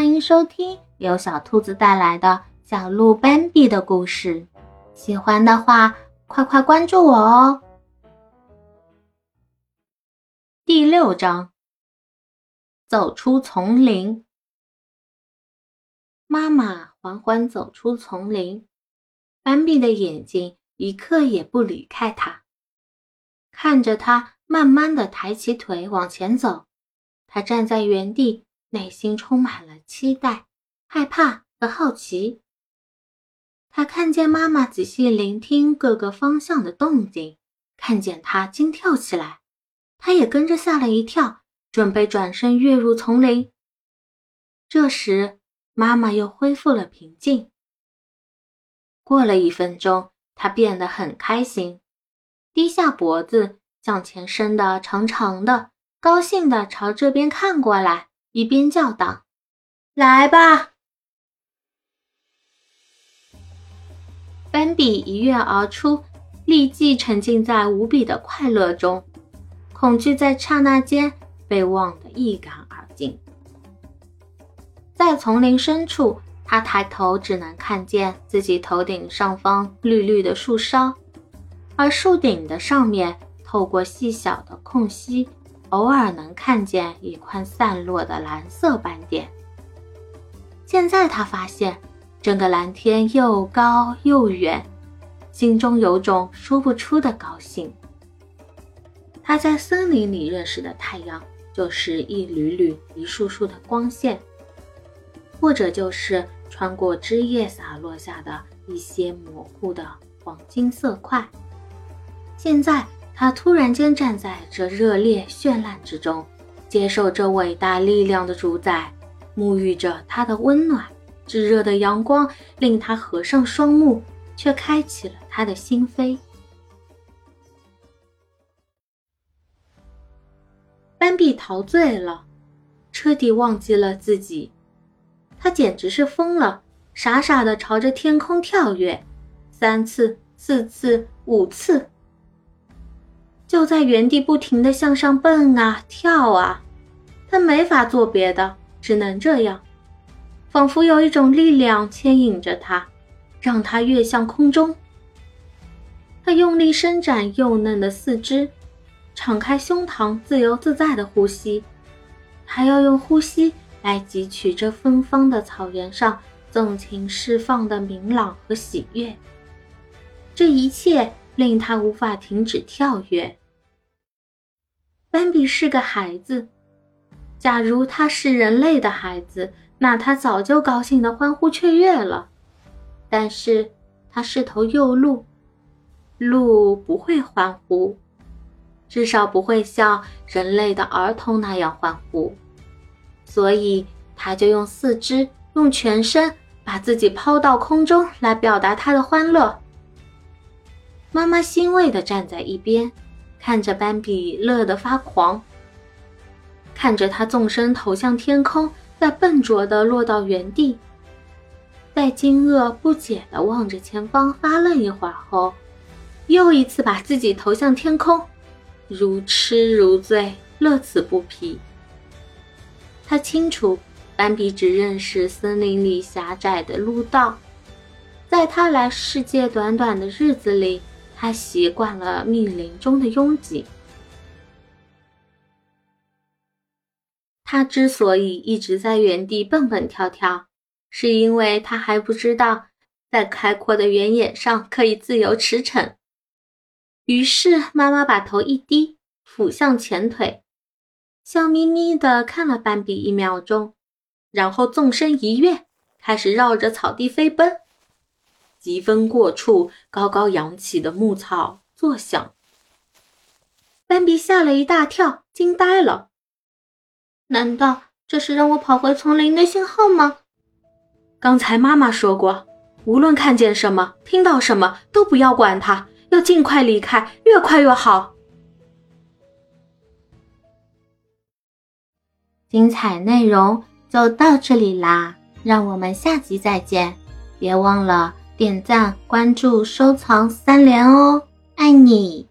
欢迎收听由小兔子带来的小鹿斑比的故事。喜欢的话，快快关注我哦！第六章，走出丛林。妈妈缓缓走出丛林，斑比的眼睛一刻也不离开他，看着他慢慢的抬起腿往前走。他站在原地。内心充满了期待、害怕和好奇。他看见妈妈仔细聆听各个方向的动静，看见她惊跳起来，他也跟着吓了一跳，准备转身跃入丛林。这时，妈妈又恢复了平静。过了一分钟，他变得很开心，低下脖子，向前伸的长长的，高兴的朝这边看过来。一边叫道：“来吧！”斑比一跃而出，立即沉浸在无比的快乐中，恐惧在刹那间被忘得一干二净。在丛林深处，他抬头只能看见自己头顶上方绿绿的树梢，而树顶的上面透过细小的空隙。偶尔能看见一块散落的蓝色斑点。现在他发现整个蓝天又高又远，心中有种说不出的高兴。他在森林里认识的太阳，就是一缕缕、一束束的光线，或者就是穿过枝叶洒落下的一些模糊的黄金色块。现在。他突然间站在这热烈绚烂之中，接受这伟大力量的主宰，沐浴着它的温暖。炙热的阳光令他合上双目，却开启了他的心扉。斑比陶醉了，彻底忘记了自己，他简直是疯了，傻傻的朝着天空跳跃，三次、四次、五次。就在原地不停地向上蹦啊跳啊，他没法做别的，只能这样，仿佛有一种力量牵引着他，让他跃向空中。他用力伸展幼嫩的四肢，敞开胸膛，自由自在地呼吸。还要用呼吸来汲取这芬芳的草原上纵情释放的明朗和喜悦。这一切令他无法停止跳跃。斑比是个孩子，假如他是人类的孩子，那他早就高兴的欢呼雀跃了。但是他是头幼鹿，鹿不会欢呼，至少不会像人类的儿童那样欢呼，所以他就用四肢、用全身把自己抛到空中来表达他的欢乐。妈妈欣慰的站在一边。看着斑比乐得发狂，看着他纵身投向天空，再笨拙地落到原地，在惊愕不解地望着前方发愣一会儿后，又一次把自己投向天空，如痴如醉，乐此不疲。他清楚，斑比只认识森林里狭窄的路道，在他来世界短短的日子里。他习惯了密林中的拥挤。他之所以一直在原地蹦蹦跳跳，是因为他还不知道在开阔的原野上可以自由驰骋。于是，妈妈把头一低，俯向前腿，笑眯眯地看了斑比一秒钟，然后纵身一跃，开始绕着草地飞奔。疾风过处，高高扬起的牧草作响。斑比吓了一大跳，惊呆了。难道这是让我跑回丛林的信号吗？刚才妈妈说过，无论看见什么、听到什么，都不要管它，要尽快离开，越快越好。精彩内容就到这里啦，让我们下集再见，别忘了。点赞、关注、收藏三连哦，爱你！